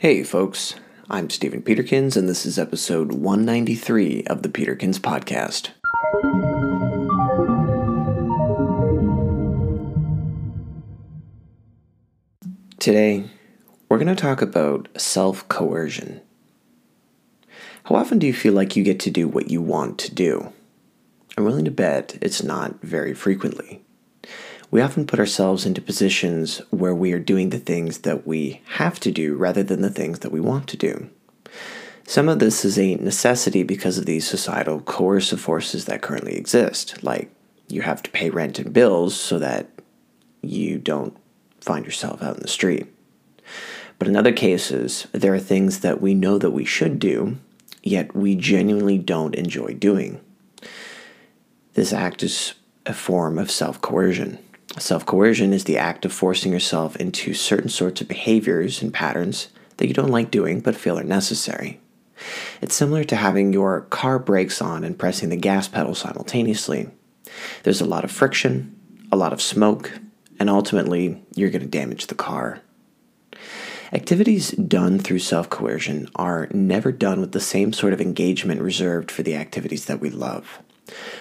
Hey, folks. I'm Stephen Peterkins, and this is episode 193 of the Peterkins Podcast. Today, we're going to talk about self coercion. How often do you feel like you get to do what you want to do? I'm willing to bet it's not very frequently we often put ourselves into positions where we are doing the things that we have to do rather than the things that we want to do. Some of this is a necessity because of these societal coercive forces that currently exist, like you have to pay rent and bills so that you don't find yourself out in the street. But in other cases, there are things that we know that we should do, yet we genuinely don't enjoy doing. This act is a form of self coercion. Self coercion is the act of forcing yourself into certain sorts of behaviors and patterns that you don't like doing but feel are necessary. It's similar to having your car brakes on and pressing the gas pedal simultaneously. There's a lot of friction, a lot of smoke, and ultimately, you're going to damage the car. Activities done through self coercion are never done with the same sort of engagement reserved for the activities that we love.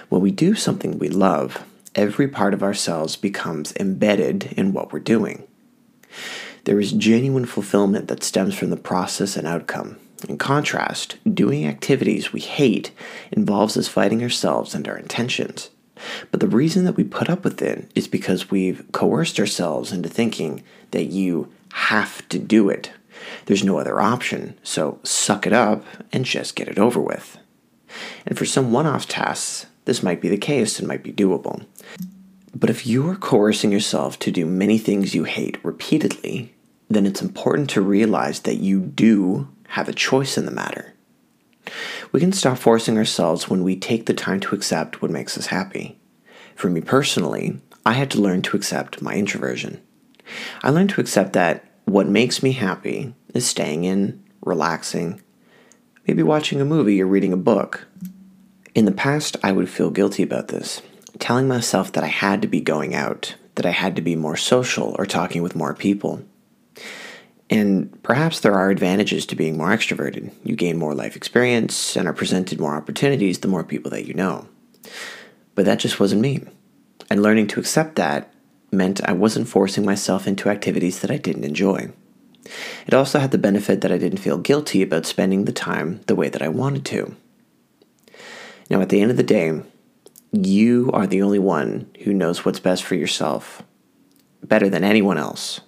When we do something we love, every part of ourselves becomes embedded in what we're doing. There is genuine fulfillment that stems from the process and outcome. In contrast, doing activities we hate involves us fighting ourselves and our intentions. But the reason that we put up with it is because we've coerced ourselves into thinking that you have to do it. There's no other option, so suck it up and just get it over with. And for some one off tasks, this might be the case and might be doable. But if you are coercing yourself to do many things you hate repeatedly, then it's important to realize that you do have a choice in the matter. We can stop forcing ourselves when we take the time to accept what makes us happy. For me personally, I had to learn to accept my introversion. I learned to accept that what makes me happy is staying in, relaxing, maybe watching a movie or reading a book. In the past, I would feel guilty about this, telling myself that I had to be going out, that I had to be more social or talking with more people. And perhaps there are advantages to being more extroverted. You gain more life experience and are presented more opportunities the more people that you know. But that just wasn't me. And learning to accept that meant I wasn't forcing myself into activities that I didn't enjoy. It also had the benefit that I didn't feel guilty about spending the time the way that I wanted to. Now, at the end of the day, you are the only one who knows what's best for yourself better than anyone else.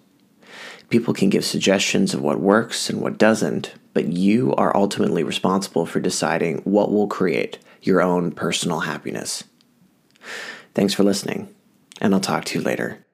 People can give suggestions of what works and what doesn't, but you are ultimately responsible for deciding what will create your own personal happiness. Thanks for listening, and I'll talk to you later.